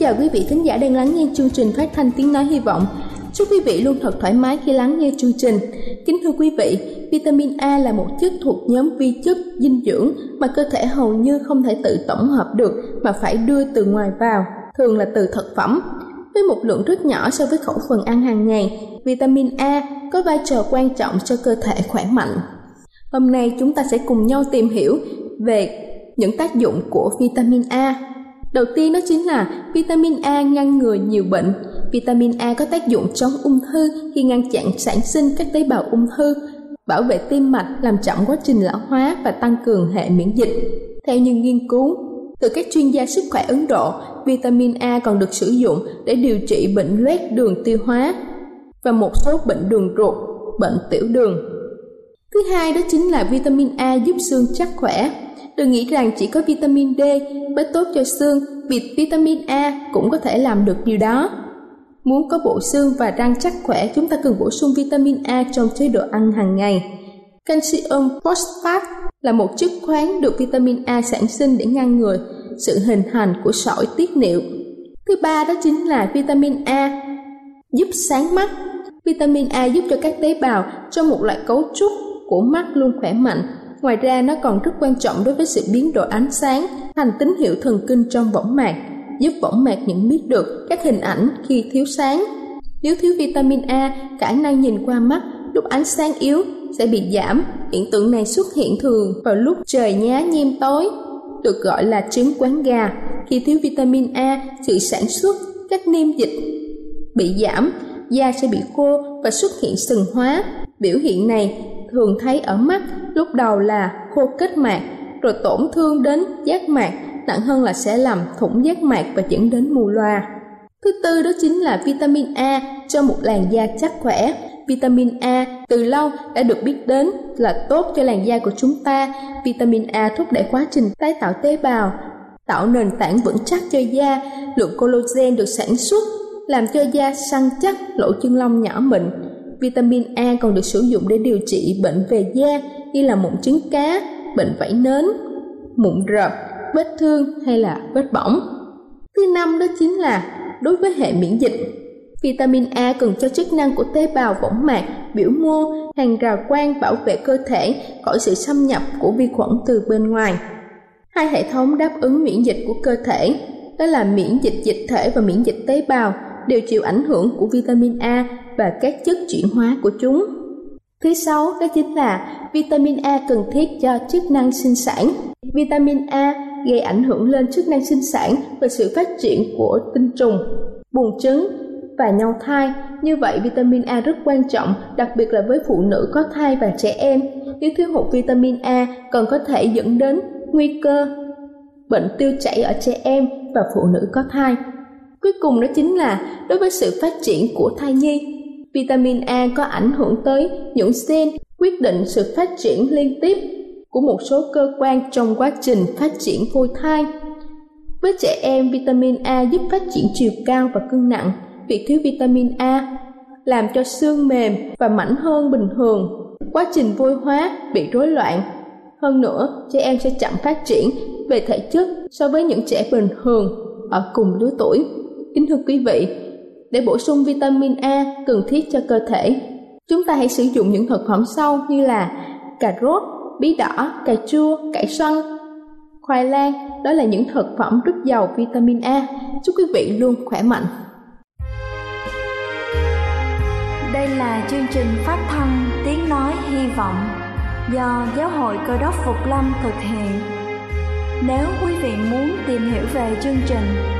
Chào quý vị thính giả đang lắng nghe chương trình phát thanh tiếng nói hy vọng. Chúc quý vị luôn thật thoải mái khi lắng nghe chương trình. Kính thưa quý vị, vitamin A là một chất thuộc nhóm vi chất dinh dưỡng mà cơ thể hầu như không thể tự tổng hợp được mà phải đưa từ ngoài vào, thường là từ thực phẩm. Với một lượng rất nhỏ so với khẩu phần ăn hàng ngày, vitamin A có vai trò quan trọng cho cơ thể khỏe mạnh. Hôm nay chúng ta sẽ cùng nhau tìm hiểu về những tác dụng của vitamin A Đầu tiên đó chính là vitamin A ngăn ngừa nhiều bệnh. Vitamin A có tác dụng chống ung thư khi ngăn chặn sản sinh các tế bào ung thư, bảo vệ tim mạch, làm chậm quá trình lão hóa và tăng cường hệ miễn dịch. Theo những nghiên cứu từ các chuyên gia sức khỏe Ấn Độ, vitamin A còn được sử dụng để điều trị bệnh loét đường tiêu hóa và một số bệnh đường ruột, bệnh tiểu đường. Thứ hai đó chính là vitamin A giúp xương chắc khỏe tôi nghĩ rằng chỉ có vitamin D mới tốt cho xương, vì vitamin A cũng có thể làm được điều đó. Muốn có bộ xương và răng chắc khỏe, chúng ta cần bổ sung vitamin A trong chế độ ăn hàng ngày. Calcium phosphate là một chất khoáng được vitamin A sản sinh để ngăn ngừa sự hình thành của sỏi tiết niệu. Thứ ba đó chính là vitamin A giúp sáng mắt. Vitamin A giúp cho các tế bào trong một loại cấu trúc của mắt luôn khỏe mạnh Ngoài ra nó còn rất quan trọng đối với sự biến đổi ánh sáng thành tín hiệu thần kinh trong võng mạc, giúp võng mạc nhận biết được các hình ảnh khi thiếu sáng. Nếu thiếu vitamin A, khả năng nhìn qua mắt lúc ánh sáng yếu sẽ bị giảm. Hiện tượng này xuất hiện thường vào lúc trời nhá nhem tối, được gọi là trứng quán gà. Khi thiếu vitamin A, sự sản xuất các niêm dịch bị giảm, da sẽ bị khô và xuất hiện sừng hóa. Biểu hiện này thường thấy ở mắt lúc đầu là khô kết mạc, rồi tổn thương đến giác mạc, nặng hơn là sẽ làm thủng giác mạc và dẫn đến mù loà. Thứ tư đó chính là vitamin A cho một làn da chắc khỏe. Vitamin A từ lâu đã được biết đến là tốt cho làn da của chúng ta. Vitamin A thúc đẩy quá trình tái tạo tế bào, tạo nền tảng vững chắc cho da. Lượng collagen được sản xuất làm cho da săn chắc, lỗ chân lông nhỏ mịn, Vitamin A còn được sử dụng để điều trị bệnh về da như là mụn trứng cá, bệnh vảy nến, mụn rợp, vết thương hay là vết bỏng. Thứ năm đó chính là đối với hệ miễn dịch. Vitamin A cần cho chức năng của tế bào võng mạc, biểu mô, hàng rào quang bảo vệ cơ thể khỏi sự xâm nhập của vi khuẩn từ bên ngoài. Hai hệ thống đáp ứng miễn dịch của cơ thể, đó là miễn dịch dịch thể và miễn dịch tế bào, đều chịu ảnh hưởng của vitamin A và các chất chuyển hóa của chúng. Thứ sáu đó chính là vitamin A cần thiết cho chức năng sinh sản. Vitamin A gây ảnh hưởng lên chức năng sinh sản và sự phát triển của tinh trùng, buồng trứng và nhau thai. Như vậy vitamin A rất quan trọng, đặc biệt là với phụ nữ có thai và trẻ em. Nếu thiếu hụt vitamin A còn có thể dẫn đến nguy cơ bệnh tiêu chảy ở trẻ em và phụ nữ có thai. Cuối cùng đó chính là đối với sự phát triển của thai nhi Vitamin A có ảnh hưởng tới những gen quyết định sự phát triển liên tiếp của một số cơ quan trong quá trình phát triển phôi thai. Với trẻ em, vitamin A giúp phát triển chiều cao và cân nặng. Việc thiếu vitamin A làm cho xương mềm và mảnh hơn bình thường. Quá trình vôi hóa bị rối loạn. Hơn nữa, trẻ em sẽ chậm phát triển về thể chất so với những trẻ bình thường ở cùng lứa tuổi. Kính thưa quý vị, để bổ sung vitamin A cần thiết cho cơ thể, chúng ta hãy sử dụng những thực phẩm sau như là cà rốt, bí đỏ, cà chua, cải xoăn, khoai lang. Đó là những thực phẩm rất giàu vitamin A. Chúc quý vị luôn khỏe mạnh. Đây là chương trình phát thanh Tiếng Nói Hy Vọng do Giáo hội Cơ đốc Phục Lâm thực hiện. Nếu quý vị muốn tìm hiểu về chương trình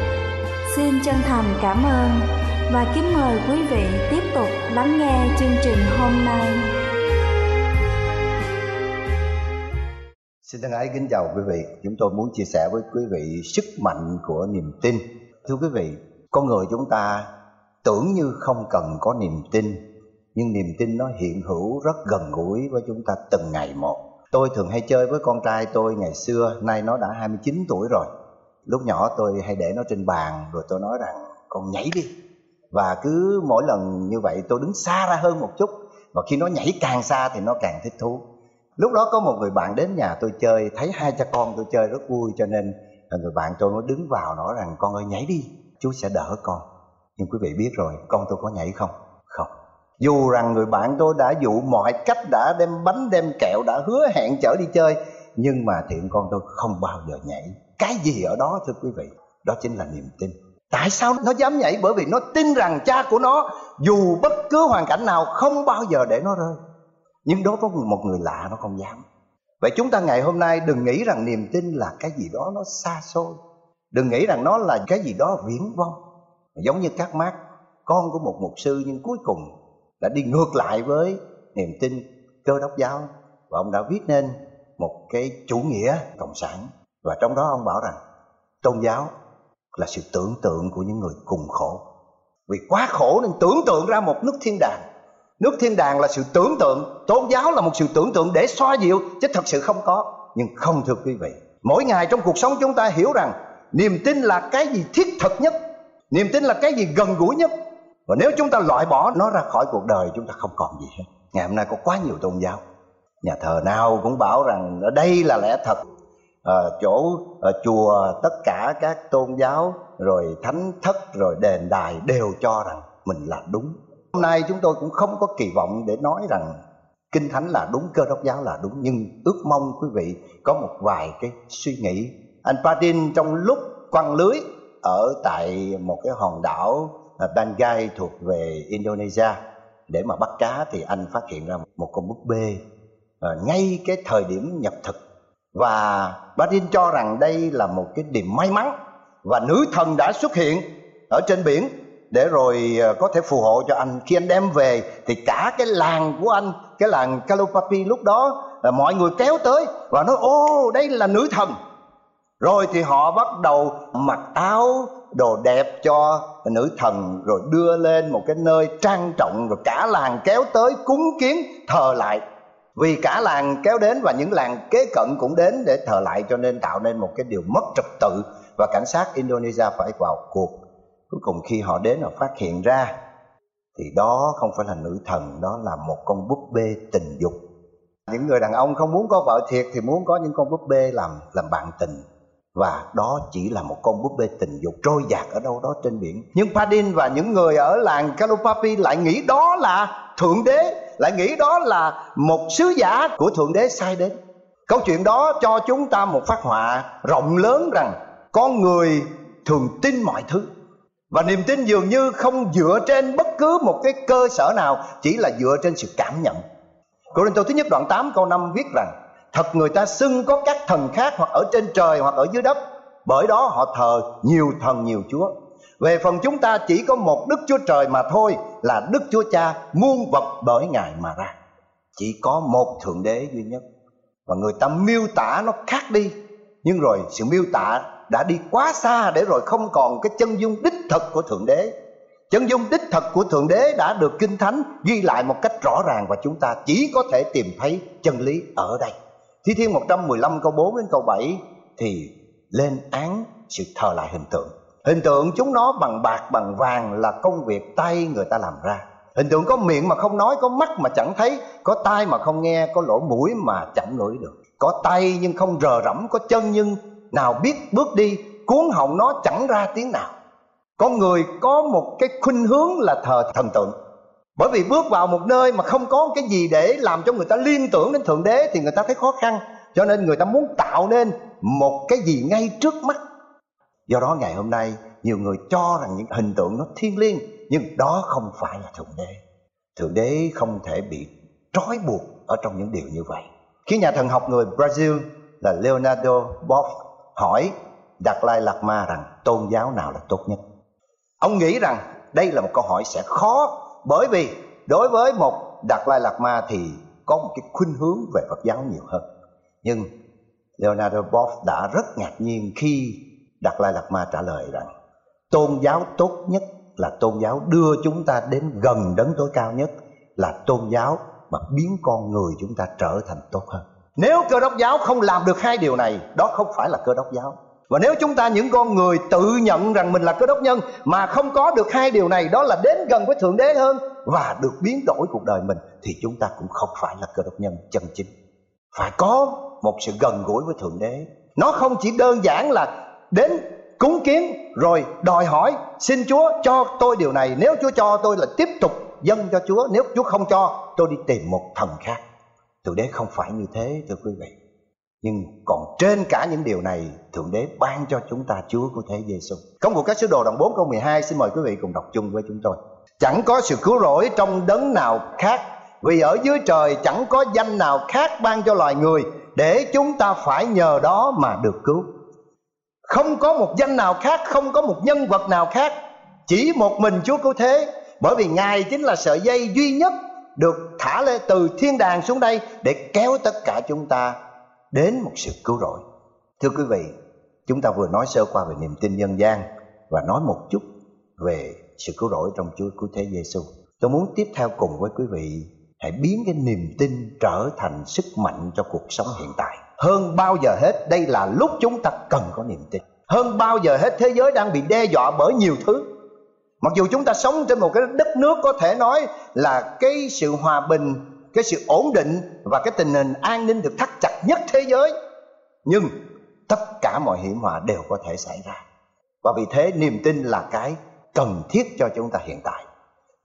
Xin chân thành cảm ơn và kính mời quý vị tiếp tục lắng nghe chương trình hôm nay. Xin thân ái kính chào quý vị. Chúng tôi muốn chia sẻ với quý vị sức mạnh của niềm tin. Thưa quý vị, con người chúng ta tưởng như không cần có niềm tin nhưng niềm tin nó hiện hữu rất gần gũi với chúng ta từng ngày một tôi thường hay chơi với con trai tôi ngày xưa nay nó đã 29 tuổi rồi lúc nhỏ tôi hay để nó trên bàn, rồi tôi nói rằng, con nhảy đi. Và cứ mỗi lần như vậy tôi đứng xa ra hơn một chút, và khi nó nhảy càng xa thì nó càng thích thú. Lúc đó có một người bạn đến nhà tôi chơi, thấy hai cha con tôi chơi rất vui, cho nên người bạn tôi mới đứng vào nói rằng, con ơi, nhảy đi, chú sẽ đỡ con. Nhưng quý vị biết rồi, con tôi có nhảy không? Không. Dù rằng người bạn tôi đã dụ mọi cách, đã đem bánh, đem kẹo, đã hứa hẹn chở đi chơi, nhưng mà thiện con tôi không bao giờ nhảy cái gì ở đó, thưa quý vị? Đó chính là niềm tin. Tại sao nó dám nhảy? Bởi vì nó tin rằng cha của nó, dù bất cứ hoàn cảnh nào, không bao giờ để nó rơi. Nhưng đối với một người lạ, nó không dám. Vậy chúng ta ngày hôm nay đừng nghĩ rằng niềm tin là cái gì đó nó xa xôi. Đừng nghĩ rằng nó là cái gì đó viễn vông. Giống như các mác, con của một mục sư nhưng cuối cùng đã đi ngược lại với niềm tin cơ đốc giáo. Và ông đã viết nên một cái chủ nghĩa cộng sản và trong đó ông bảo rằng, tôn giáo là sự tưởng tượng của những người cùng khổ. Vì quá khổ nên tưởng tượng ra một nước thiên đàng. Nước thiên đàng là sự tưởng tượng, tôn giáo là một sự tưởng tượng để xoa dịu, chứ thật sự không có. Nhưng không, thưa quý vị, mỗi ngày trong cuộc sống chúng ta hiểu rằng niềm tin là cái gì thiết thực nhất, niềm tin là cái gì gần gũi nhất. Và nếu chúng ta loại bỏ nó ra khỏi cuộc đời, chúng ta không còn gì hết. Ngày hôm nay có quá nhiều tôn giáo. Nhà thờ nào cũng bảo rằng ở đây là lẽ thật à, chỗ à, chùa tất cả các tôn giáo rồi thánh thất rồi đền đài đều cho rằng mình là đúng. Hôm nay chúng tôi cũng không có kỳ vọng để nói rằng kinh thánh là đúng cơ đốc giáo là đúng nhưng ước mong quý vị có một vài cái suy nghĩ. Anh Patin trong lúc quăng lưới ở tại một cái hòn đảo ờ, Bangai thuộc về Indonesia để mà bắt cá thì anh phát hiện ra một con búp bê. À, ngay cái thời điểm nhập thực và Badin cho rằng đây là một cái điểm may mắn và nữ thần đã xuất hiện ở trên biển để rồi ờ, có thể phù hộ cho anh. Khi anh đem về thì cả cái làng của anh, cái làng Kalopapi lúc đó là mọi người kéo tới và nói, ô, đây là nữ thần. Rồi thì họ bắt đầu mặc áo đồ đẹp cho nữ thần, rồi đưa lên một cái nơi trang trọng, rồi cả làng kéo tới cúng kiến thờ lại vì cả làng kéo đến và những làng kế cận cũng đến để thờ lại cho nên tạo nên một cái điều mất trật tự và cảnh sát Indonesia phải vào cuộc. Cuối cùng khi họ đến, họ phát hiện ra thì đó không phải là nữ thần, đó là một con búp bê tình dục. Những người đàn ông không muốn có vợ thiệt thì muốn có những con búp bê làm làm bạn tình. Và đó chỉ là một con búp bê tình dục trôi dạt ở đâu đó trên biển. Nhưng Padin và những người ở làng Kalupapi lại nghĩ đó là thượng đế lại nghĩ đó là một sứ giả của thượng đế sai đến. Câu chuyện đó cho chúng ta một phát họa rộng lớn rằng con người thường tin mọi thứ. Và niềm tin dường như không dựa trên bất cứ một cái cơ sở nào, chỉ là dựa trên sự cảm nhận. Cô Đinh Tô thứ nhất đoạn 8 câu 5 viết rằng, Thật người ta xưng có các thần khác hoặc ở trên trời hoặc ở dưới đất, Bởi đó họ thờ nhiều thần nhiều chúa. Về phần chúng ta chỉ có một Đức Chúa Trời mà thôi, Là Đức Chúa Cha muôn vật bởi Ngài mà ra Chỉ có một Thượng Đế duy nhất Và người ta miêu tả nó khác đi Nhưng rồi sự miêu tả đã đi quá xa Để rồi không còn cái chân dung đích thực của Thượng Đế Chân dung đích thật của Thượng Đế đã được Kinh Thánh ghi lại một cách rõ ràng và chúng ta chỉ có thể tìm thấy chân lý ở đây. Thi Thiên 115 câu 4 đến câu 7 thì lên án sự thờ lại hình tượng. Hình tượng chúng nó bằng bạc bằng vàng là công việc tay người ta làm ra. Hình tượng có miệng mà không nói, có mắt mà chẳng thấy, có tai mà không nghe, có lỗ mũi mà chẳng ngửi được. Có tay nhưng không rờ rẫm, có chân nhưng nào biết bước đi, cuốn họng nó chẳng ra tiếng nào con người có một cái khuynh hướng là thờ thần tượng bởi vì bước vào một nơi mà không có cái gì để làm cho người ta liên tưởng đến thượng đế thì người ta thấy khó khăn cho nên người ta muốn tạo nên một cái gì ngay trước mắt do đó ngày hôm nay, nhiều người cho rằng những hình tượng nó thiêng liêng, nhưng đó không phải là thượng đế. Thượng đế không thể bị trói buộc ở trong những điều như vậy. Khi nhà thần học người brazil là leonardo boff hỏi đạt lai lạt ma rằng tôn giáo nào là tốt nhất? Ông nghĩ rằng đây là một câu hỏi sẽ khó, bởi vì đối với một đạt lai lạt ma thì có một cái khuynh hướng về phật giáo nhiều hơn. Nhưng leonardo boff đã rất ngạc nhiên khi đạt lai lạt ma trả lời rằng, tôn giáo tốt nhất là tôn giáo đưa chúng ta đến gần đấng tối cao nhất, là tôn giáo mà biến con người chúng ta trở thành tốt hơn. Nếu cơ đốc giáo không làm được hai điều này, đó không phải là cơ đốc giáo. Và nếu chúng ta những con người tự nhận rằng mình là cơ đốc nhân mà không có được hai điều này, đó là đến gần với thượng đế hơn và được biến đổi cuộc đời mình, thì chúng ta cũng không phải là cơ đốc nhân chân chính. Phải có một sự gần gũi với thượng đế. Nó không chỉ đơn giản là đến cúng kiến rồi đòi hỏi, xin chúa cho tôi điều này, nếu chúa cho tôi là tiếp tục dâng cho chúa, nếu chúa không cho, tôi đi tìm một thần khác. Thượng đế không phải như thế, thưa quý vị. Nhưng còn trên cả những điều này, Thượng Đế ban cho chúng ta Chúa của Thế Giêsu. Công vụ các sứ đồ đoạn 4 câu 12 Xin mời quý vị cùng đọc chung với chúng tôi. Chẳng có sự cứu rỗi trong đấng nào khác, Vì ở dưới trời chẳng có danh nào khác ban cho loài người, Để chúng ta phải nhờ đó mà được cứu. Không có một danh nào khác, Không có một nhân vật nào khác Chỉ một mình Chúa cứu thế Bởi vì Ngài chính là sợi dây duy nhất Được thả lên từ thiên đàng xuống đây Để kéo tất cả chúng ta đến một sự cứu rỗi thưa quý vị, chúng ta vừa nói sơ qua về niềm tin nhân gian và nói một chút về sự cứu rỗi trong Chúa cứu thế Giêsu. Tôi muốn tiếp theo cùng với quý vị hãy biến cái niềm tin trở thành sức mạnh cho cuộc sống hiện tại. Hơn bao giờ hết, đây là lúc chúng ta cần có niềm tin. Hơn bao giờ hết, thế giới đang bị đe dọa bởi nhiều thứ. Mặc dù chúng ta sống trên một cái đất nước có thể nói là cái sự hòa bình, cái sự ổn định và cái tình hình an ninh được thắt chặt nhất thế giới, nhưng tất cả mọi hiểm họa đều có thể xảy ra và vì thế, niềm tin là cái cần thiết cho chúng ta hiện tại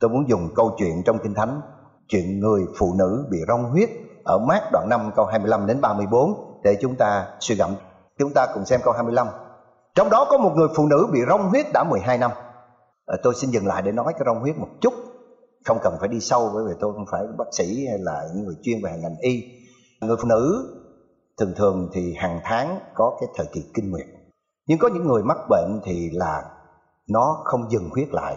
tôi muốn dùng câu chuyện trong kinh thánh, chuyện người phụ nữ bị rong huyết ở mát đoạn 5 câu 25 đến 34 để chúng ta suy gẫm. Chúng ta cùng xem câu 25 trong đó có một người phụ nữ bị rong huyết đã 12 năm. À, tôi xin dừng lại để nói cái rong huyết một chút. Không cần phải đi sâu bởi vì tôi không phải bác sĩ hay là những người chuyên về ngành y. Người phụ nữ thường thường thì hàng tháng có cái thời kỳ kinh nguyệt. Nhưng có những người mắc bệnh thì là nó không dừng huyết lại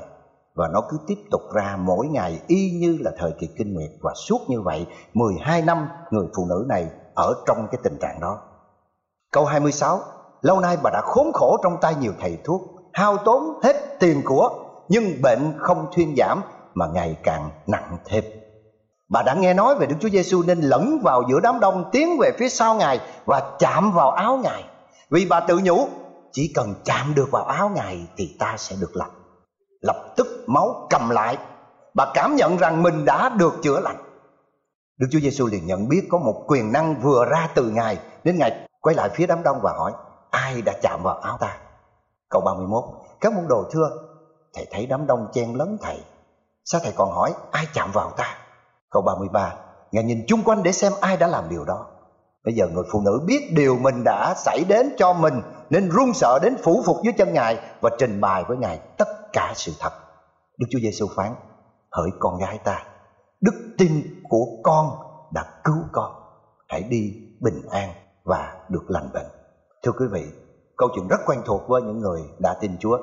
và nó cứ tiếp tục ra mỗi ngày, y như là thời kỳ kinh nguyệt và suốt như vậy 12 năm, người phụ nữ này ở trong cái tình trạng đó. Câu 26 Lâu nay bà đã khốn khổ trong tay nhiều thầy thuốc, Hao tốn hết tiền của, Nhưng bệnh không thuyên giảm mà ngày càng nặng thêm. Bà đã nghe nói về Đức Chúa Giêsu nên lẫn vào giữa đám đông, tiến về phía sau Ngài và chạm vào áo Ngài. Vì bà tự nhủ, chỉ cần chạm được vào áo Ngài thì ta sẽ được lành. Lập tức máu cầm lại. Bà cảm nhận rằng mình đã được chữa lành. Đức Chúa Giêsu liền nhận biết có một quyền năng vừa ra từ Ngài đến Ngài quay lại phía đám đông và hỏi, ai đã chạm vào áo ta. Câu 31 Các môn đồ thưa, Thầy thấy đám đông chen lấn thầy Sao thầy còn hỏi ai chạm vào ta Câu 33 Ngài nhìn chung quanh để xem ai đã làm điều đó Bây giờ người phụ nữ biết điều mình đã xảy đến cho mình, Nên run sợ đến phủ phục dưới chân Ngài Và trình bày với Ngài tất cả sự thật. Đức chúa giêsu phán, hỡi con gái ta, đức tin của con đã cứu con. Hãy đi bình an và được lành bệnh. Thưa quý vị, câu chuyện rất quen thuộc với những người đã tin chúa.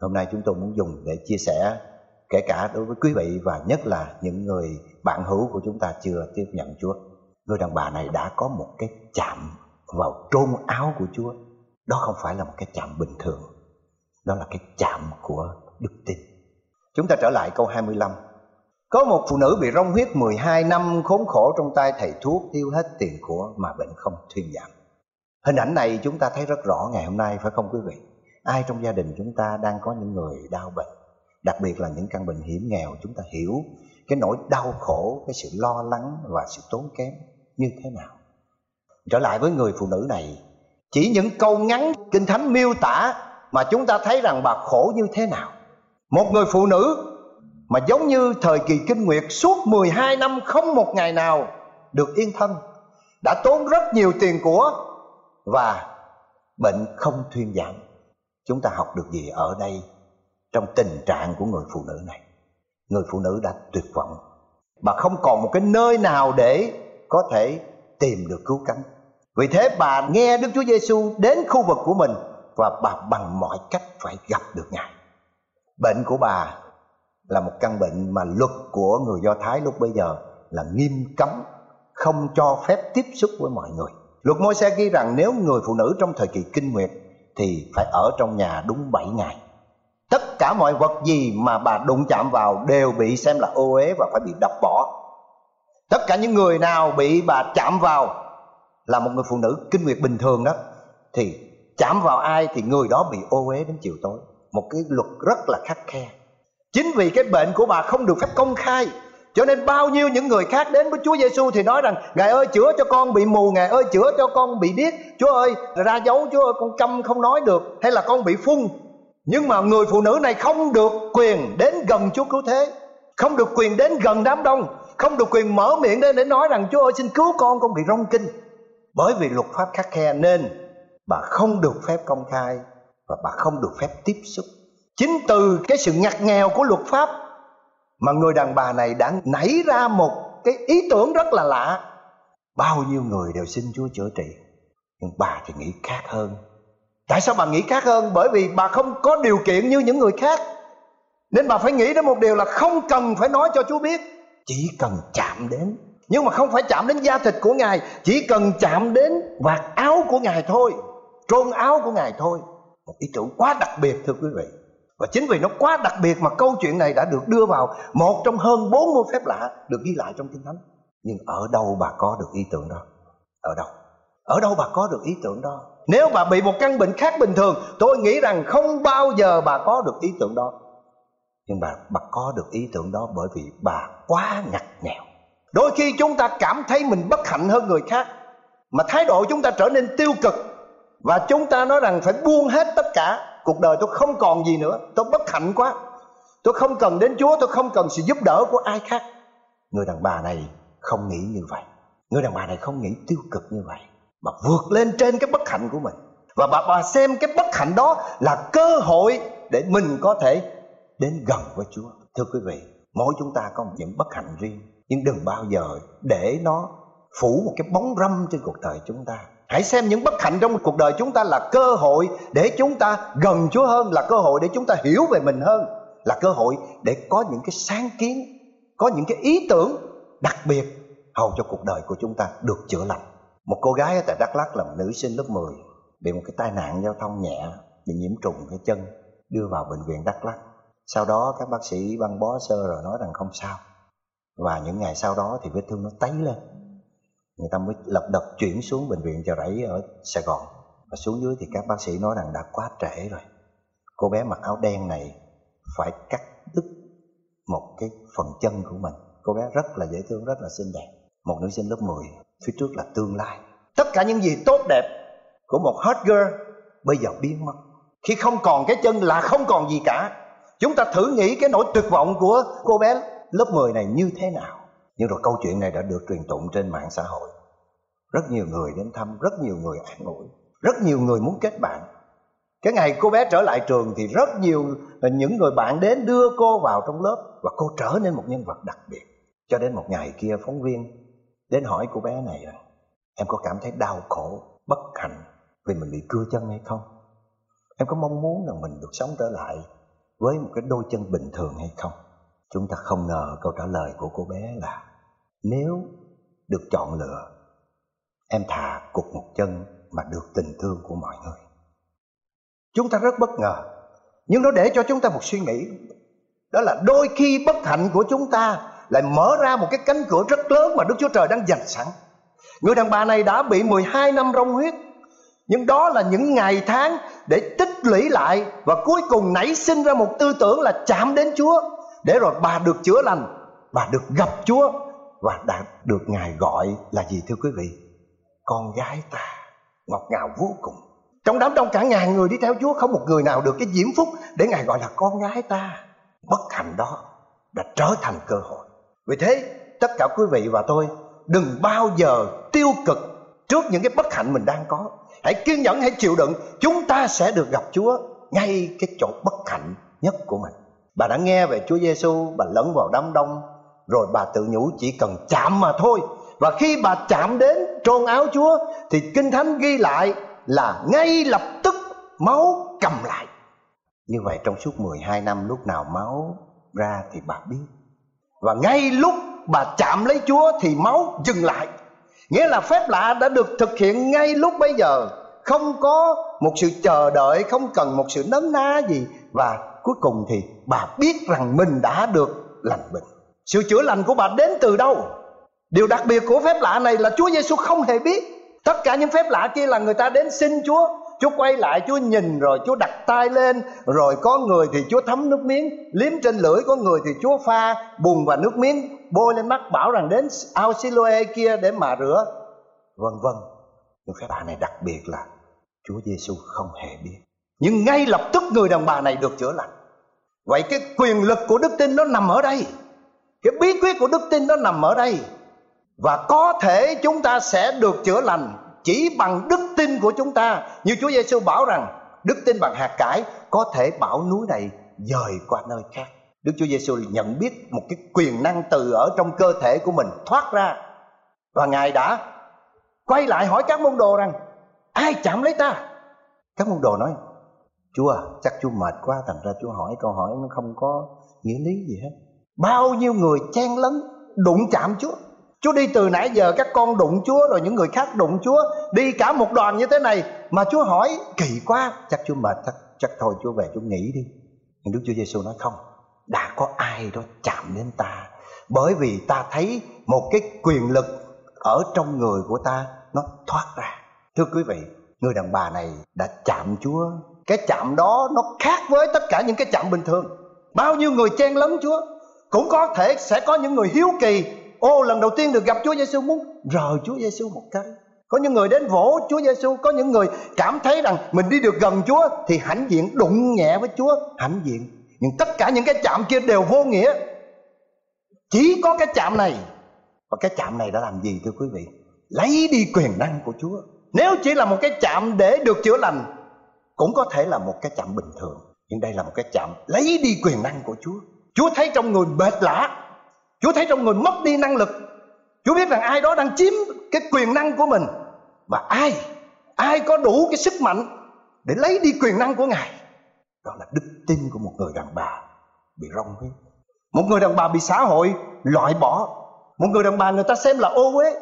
Hôm nay chúng tôi muốn dùng để chia sẻ kể cả đối với quý vị và nhất là những người bạn hữu của chúng ta chưa tiếp nhận chúa. Người đàn bà này đã có một cái chạm vào trôn áo của chúa. Đó không phải là một cái chạm bình thường. Đó là cái chạm của đức tin chúng ta trở lại câu 25 có một phụ nữ bị rong huyết 12 năm khốn khổ trong tay thầy thuốc tiêu hết tiền của mà bệnh không thuyên giảm. Hình ảnh này chúng ta thấy rất rõ ngày hôm nay phải không quý vị? Ai trong gia đình chúng ta đang có những người đau bệnh, đặc biệt là những căn bệnh hiểm nghèo chúng ta hiểu cái nỗi đau khổ, cái sự lo lắng và sự tốn kém như thế nào. Trở lại với người phụ nữ này, chỉ những câu ngắn kinh thánh miêu tả mà chúng ta thấy rằng bà khổ như thế nào. Một người phụ nữ mà giống như thời kỳ kinh nguyệt suốt 12 năm không một ngày nào được yên thân, đã tốn rất nhiều tiền của và bệnh không thuyên giảm. Chúng ta học được gì ở đây trong tình trạng của người phụ nữ này? Người phụ nữ đã tuyệt vọng bà không còn một cái nơi nào để có thể tìm được cứu cánh. Vì thế bà nghe Đức Chúa Giêsu đến khu vực của mình và bà bằng mọi cách phải gặp được Ngài. Bệnh của bà là một căn bệnh mà luật của người Do Thái lúc bây giờ là nghiêm cấm, không cho phép tiếp xúc với mọi người. Luật môi xe ghi rằng nếu người phụ nữ trong thời kỳ kinh nguyệt thì phải ở trong nhà đúng 7 ngày. Tất cả mọi vật gì mà bà đụng chạm vào đều bị xem là ô uế và phải bị đập bỏ. Tất cả những người nào bị bà chạm vào là một người phụ nữ kinh nguyệt bình thường đó, thì chạm vào ai thì người đó bị ô uế đến chiều tối. Một cái luật rất là khắc khe. Chính vì cái bệnh của bà không được phép công khai, cho nên bao nhiêu những người khác đến với Chúa Giêsu thì nói rằng, Ngài ơi, chữa cho con bị mù, Ngài ơi, chữa cho con bị điếc. Chúa ơi, ra dấu, Chúa ơi, con câm không nói được, Hay là con bị phun. Nhưng mà người phụ nữ này không được quyền đến gần Chúa cứu thế, Không được quyền đến gần đám đông, Không được quyền mở miệng lên để nói rằng, Chúa ơi, xin cứu con con bị rong kinh. Bởi vì luật pháp khắc khe nên Bà không được phép công khai. Và bà không được phép tiếp xúc. Chính từ cái sự ngặt nghèo của luật pháp mà người đàn bà này đã nảy ra một cái ý tưởng rất là lạ. Bao nhiêu người đều xin chúa chữa trị, nhưng bà thì nghĩ khác hơn. Tại sao bà nghĩ khác hơn? Bởi vì bà không có điều kiện như những người khác. Nên bà phải nghĩ đến một điều là không cần phải nói cho chúa biết. Chỉ cần chạm đến. Nhưng mà không phải chạm đến da thịt của ngài, chỉ cần chạm đến vạt áo của ngài thôi, trôn áo của ngài thôi một ý tưởng quá đặc biệt thưa quý vị và chính vì nó quá đặc biệt mà câu chuyện này đã được đưa vào một trong hơn 40 phép lạ được ghi lại trong Kinh Thánh. Nhưng ở đâu bà có được ý tưởng đó? Ở đâu? Ở đâu bà có được ý tưởng đó? Nếu bà bị một căn bệnh khác bình thường, tôi nghĩ rằng không bao giờ bà có được ý tưởng đó. Nhưng bà bà có được ý tưởng đó bởi vì bà quá ngặt nghèo. Đôi khi chúng ta cảm thấy mình bất hạnh hơn người khác mà thái độ chúng ta trở nên tiêu cực và chúng ta nói rằng phải buông hết tất cả. Cuộc đời tôi không còn gì nữa. Tôi bất hạnh quá. Tôi không cần đến chúa. Tôi không cần sự giúp đỡ của ai khác. Người đàn bà này không nghĩ như vậy. Người đàn bà này không nghĩ tiêu cực như vậy. Mà vượt lên trên cái bất hạnh của mình. Và bà bà xem cái bất hạnh đó là cơ hội để mình có thể đến gần với chúa. Thưa quý vị, mỗi chúng ta có những bất hạnh riêng. Nhưng đừng bao giờ để nó phủ một cái bóng râm trên cuộc đời chúng ta. Hãy xem những bất hạnh trong cuộc đời chúng ta là cơ hội để chúng ta gần Chúa hơn, là cơ hội để chúng ta hiểu về mình hơn, là cơ hội để có những cái sáng kiến, có những cái ý tưởng đặc biệt hầu cho cuộc đời của chúng ta được chữa lành. Một cô gái ở tại Đắk Lắk là một nữ sinh lớp 10 bị một cái tai nạn giao thông nhẹ bị nhiễm trùng cái chân đưa vào bệnh viện Đắk Lắk. Sau đó các bác sĩ băng bó sơ rồi nói rằng không sao. Và những ngày sau đó thì vết thương nó tấy lên người ta mới lập đập chuyển xuống bệnh viện chợ rẫy ở Sài Gòn. Và xuống dưới thì các bác sĩ nói rằng đã quá trễ rồi. Cô bé mặc áo đen này phải cắt đứt một cái phần chân của mình. Cô bé rất là dễ thương, rất là xinh đẹp. Một nữ sinh lớp 10 phía trước là tương lai. Tất cả những gì tốt đẹp của một hot girl bây giờ biến mất. Khi không còn cái chân là không còn gì cả. Chúng ta thử nghĩ cái nỗi tuyệt vọng của cô bé lớp 10 này như thế nào? Nhưng rồi câu chuyện này đã được truyền tụng trên mạng xã hội. Rất nhiều người đến thăm, rất nhiều người an ủi, rất nhiều người muốn kết bạn. Cái ngày cô bé trở lại trường thì rất nhiều những người bạn đến đưa cô vào trong lớp và cô trở nên một nhân vật đặc biệt. Cho đến một ngày kia, phóng viên đến hỏi cô bé này rằng, em có cảm thấy đau khổ, bất hạnh vì mình bị cưa chân hay không? Em có mong muốn rằng mình được sống trở lại với một cái đôi chân bình thường hay không? Chúng ta không ngờ câu trả lời của cô bé là, nếu được chọn lựa, em thà cục một chân mà được tình thương của mọi người chúng ta rất bất ngờ, nhưng nó để cho chúng ta một suy nghĩ đó là đôi khi bất hạnh của chúng ta lại mở ra một cái cánh cửa rất lớn mà Đức Chúa Trời đang dành sẵn. Người đàn bà này đã bị 12 năm rong huyết. Nhưng đó là những ngày tháng để tích lũy lại và cuối cùng nảy sinh ra một tư tưởng là chạm đến Chúa để rồi bà được chữa lành, bà được gặp Chúa và đã được Ngài gọi là gì thưa quý vị? Con gái ta ngọt ngào vô cùng. Trong đám đông cả ngàn người đi theo Chúa không một người nào được cái diễm phúc để Ngài gọi là con gái ta. Bất hạnh đó đã trở thành cơ hội. Vì thế tất cả quý vị và tôi đừng bao giờ tiêu cực trước những cái bất hạnh mình đang có. Hãy kiên nhẫn, hãy chịu đựng, chúng ta sẽ được gặp Chúa ngay cái chỗ bất hạnh nhất của mình. Bà đã nghe về Chúa Giêsu, bà lẫn vào đám đông, rồi bà tự nhủ chỉ cần chạm mà thôi. Và khi bà chạm đến trôn áo Chúa thì Kinh Thánh ghi lại là ngay lập tức máu cầm lại. Như vậy trong suốt 12 năm lúc nào máu ra thì bà biết và ngay lúc bà chạm lấy Chúa thì máu dừng lại Nghĩa là phép lạ đã được thực hiện ngay lúc bấy giờ Không có một sự chờ đợi Không cần một sự nấn ná gì Và cuối cùng thì bà biết rằng mình đã được lành bệnh Sự chữa lành của bà đến từ đâu? Điều đặc biệt của phép lạ này là Chúa Giêsu không hề biết. Tất cả những phép lạ kia là người ta đến xin Chúa. Chúa quay lại, Chúa nhìn, rồi Chúa đặt tay lên, Rồi có người thì Chúa thấm nước miếng. Liếm trên lưỡi Có người thì Chúa pha bùn và nước miếng, Bôi lên mắt, bảo rằng đến ao Siloe kia để mà rửa. Vân vân. Nhưng phép lạ này đặc biệt là Chúa Giêsu không hề biết. Nhưng ngay lập tức người đàn bà này được chữa lành. Vậy cái quyền lực của đức tin nó nằm ở đây. Cái bí quyết của đức tin nó nằm ở đây. Và có thể chúng ta sẽ được chữa lành chỉ bằng đức tin của chúng ta. Như Chúa Giêsu bảo rằng, đức tin bằng hạt cải có thể bảo núi này dời qua nơi khác. Đức Chúa Giêsu nhận biết một cái quyền năng từ ở trong cơ thể của mình thoát ra. Và ngài đã quay lại hỏi các môn đồ rằng, ai chạm lấy ta? Các môn đồ nói chúa à, chắc chúa mệt quá thành ra chúa hỏi câu hỏi nó không có nghĩa lý gì hết. Bao nhiêu người chen lấn đụng chạm chúa. Chúa đi từ nãy giờ các con đụng Chúa rồi những người khác đụng Chúa Đi cả một đoàn như thế này. Mà Chúa hỏi kỳ quá Chắc Chúa mệt chắc, chắc thôi Chúa về Chúa nghỉ đi. Nhưng Đức Chúa Giêsu nói không Đã có ai đó chạm đến ta. Bởi vì ta thấy một cái quyền lực Ở trong người của ta Nó thoát ra. Thưa quý vị Người đàn bà này đã chạm Chúa cái chạm đó nó khác với tất cả những cái chạm bình thường Bao nhiêu người chen lấn Chúa Cũng có thể sẽ có những người hiếu kỳ Ô lần đầu tiên được gặp Chúa Giêsu muốn rờ Chúa Giêsu một cái. Có những người đến vỗ Chúa Giêsu, có những người cảm thấy rằng mình đi được gần Chúa thì hãnh diện đụng nhẹ với Chúa, hãnh diện. Nhưng tất cả những cái chạm kia đều vô nghĩa. Chỉ có cái chạm này và cái chạm này đã làm gì thưa quý vị? Lấy đi quyền năng của Chúa. Nếu chỉ là một cái chạm để được chữa lành cũng có thể là một cái chạm bình thường. Nhưng đây là một cái chạm lấy đi quyền năng của Chúa. Chúa thấy trong người mệt lạ Chúa thấy trong người mất đi năng lực. Chúa biết rằng ai đó đang chiếm cái quyền năng của mình. Và ai Ai có đủ cái sức mạnh Để lấy đi quyền năng của Ngài? Đó là đức tin của một người đàn bà Bị rong huyết Một người đàn bà bị xã hội loại bỏ. Một người đàn bà người ta xem là ô uế.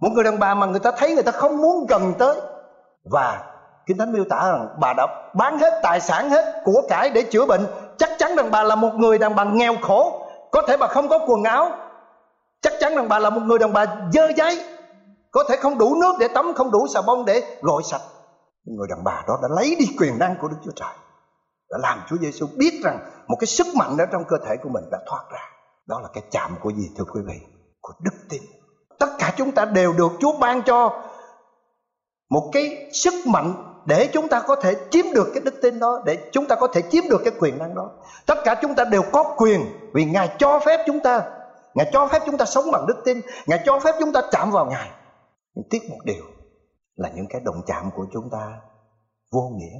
Một người đàn bà mà người ta thấy người ta không muốn gần tới. Và Kinh Thánh miêu tả rằng bà đã bán hết tài sản hết của cải để chữa bệnh. Chắc chắn rằng bà là một người đàn bà nghèo khổ. Có thể bà không có quần áo. Chắc chắn rằng bà là một người đàn bà dơ giấy. Có thể không đủ nước để tắm, không đủ xà bông để gội sạch. Người đàn bà đó đã lấy đi quyền năng của đức chúa trời. Đã làm chúa giêsu biết rằng một cái sức mạnh ở trong cơ thể của mình đã thoát ra. Đó là cái chạm của gì, thưa quý vị? Của đức tin. Tất cả chúng ta đều được chúa ban cho một cái sức mạnh để chúng ta có thể chiếm được cái đức tin đó, để chúng ta có thể chiếm được cái quyền năng đó. Tất cả chúng ta đều có quyền, vì ngài cho phép chúng ta. Ngài cho phép chúng ta sống bằng đức tin. Ngài cho phép chúng ta chạm vào ngài. Nhưng tiếc một điều là những cái động chạm của chúng ta vô nghĩa.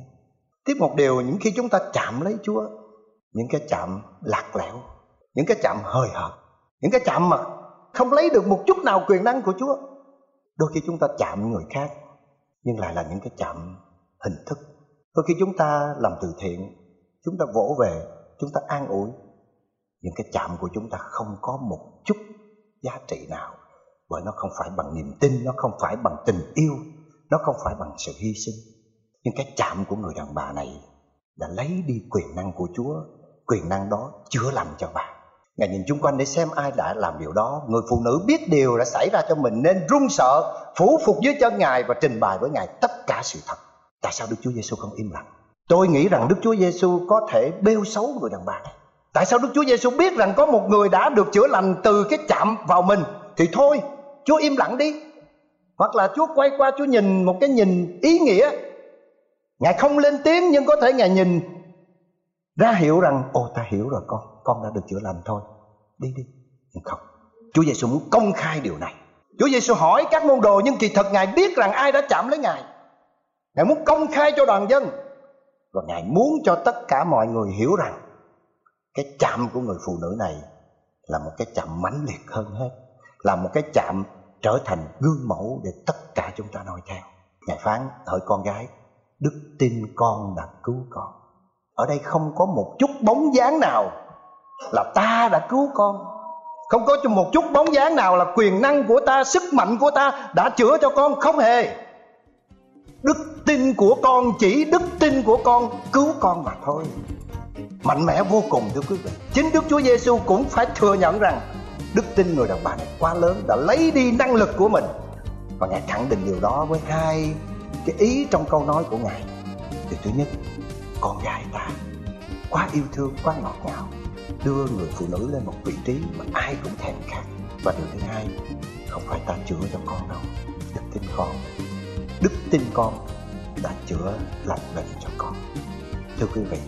Tiếp một điều những khi chúng ta chạm lấy chúa, những cái chạm lạc lẽo, những cái chạm hời hợt, những cái chạm mà không lấy được một chút nào quyền năng của chúa, đôi khi chúng ta chạm người khác, nhưng lại là những cái chạm hình thức. Đôi khi chúng ta làm từ thiện, chúng ta vỗ về, chúng ta an ủi. Những cái chạm của chúng ta không có một chút giá trị nào, bởi nó không phải bằng niềm tin, nó không phải bằng tình yêu, nó không phải bằng sự hy sinh. Nhưng cái chạm của người đàn bà này đã lấy đi quyền năng của chúa, quyền năng đó chữa lành cho bà. Ngài nhìn chung quanh để xem ai đã làm điều đó. Người phụ nữ biết điều đã xảy ra cho mình nên run sợ, phủ phục dưới chân ngài và trình bày với ngài tất cả sự thật tại sao đức chúa giêsu không im lặng? Tôi nghĩ rằng đức chúa giêsu có thể bêu xấu người đàn bà. Này tại sao đức chúa giêsu biết rằng có một người đã được chữa lành từ cái chạm vào mình? Thì thôi, chúa im lặng đi. Hoặc là chúa quay qua, chúa nhìn một cái nhìn ý nghĩa. Ngài không lên tiếng nhưng có thể ngài nhìn ra hiểu rằng, ồ, ta hiểu rồi con con đã được chữa lành thôi. Đi đi. Nhưng không. Chúa giêsu muốn công khai điều này. Chúa giêsu hỏi các môn đồ, nhưng kỳ thật ngài biết rằng ai đã chạm lấy ngài ngài muốn công khai cho đoàn dân. Và ngài muốn cho tất cả mọi người hiểu rằng cái chạm của người phụ nữ này là một cái chạm mãnh liệt hơn hết, là một cái chạm trở thành gương mẫu để tất cả chúng ta noi theo. Ngài phán, hỡi con gái, đức tin con đã cứu con. Ở đây không có một chút bóng dáng nào là ta đã cứu con. Không có một chút bóng dáng nào là quyền năng của ta, sức mạnh của ta đã chữa cho con, không hề đức tin của con chỉ đức tin của con, cứu con mà thôi. Mạnh mẽ vô cùng, thưa quý vị. Chính đức chúa giêsu cũng phải thừa nhận rằng đức tin người đàn bà này quá lớn, đã lấy đi năng lực của mình. Và ngài khẳng định điều đó với hai cái ý trong câu nói của ngài. Điều thứ nhất, con gái ta quá yêu thương, quá ngọt ngào, đưa người phụ nữ lên một vị trí mà ai cũng thèm khát. Và điều thứ hai, không phải ta chữa cho con đâu. Đức tin con đức tin con đã chữa lành bệnh cho con. Thưa quý vị,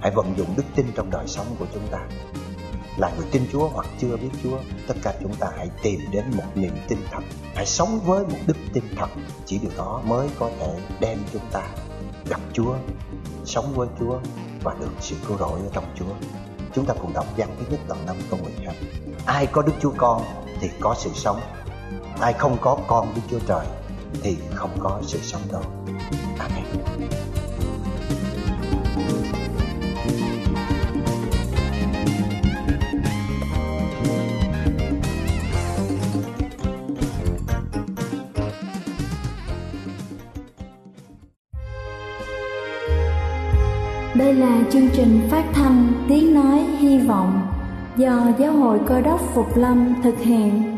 hãy vận dụng đức tin trong đời sống của chúng ta. Là người tin Chúa hoặc chưa biết Chúa, tất cả chúng ta hãy tìm đến một niềm tin thật. Hãy sống với một đức tin thật, chỉ điều đó mới có thể đem chúng ta gặp Chúa, sống với Chúa và được sự cứu rỗi ở trong Chúa. Chúng ta cùng đọc văn thứ nhất đoạn năm câu 12 ai có Đức Chúa Con thì có sự sống, ai không có con Đức Chúa Trời thì không có sự sống đâu Amen Đây là chương trình phát thanh Tiếng Nói Hy Vọng do Giáo hội Cơ đốc Phục Lâm thực hiện.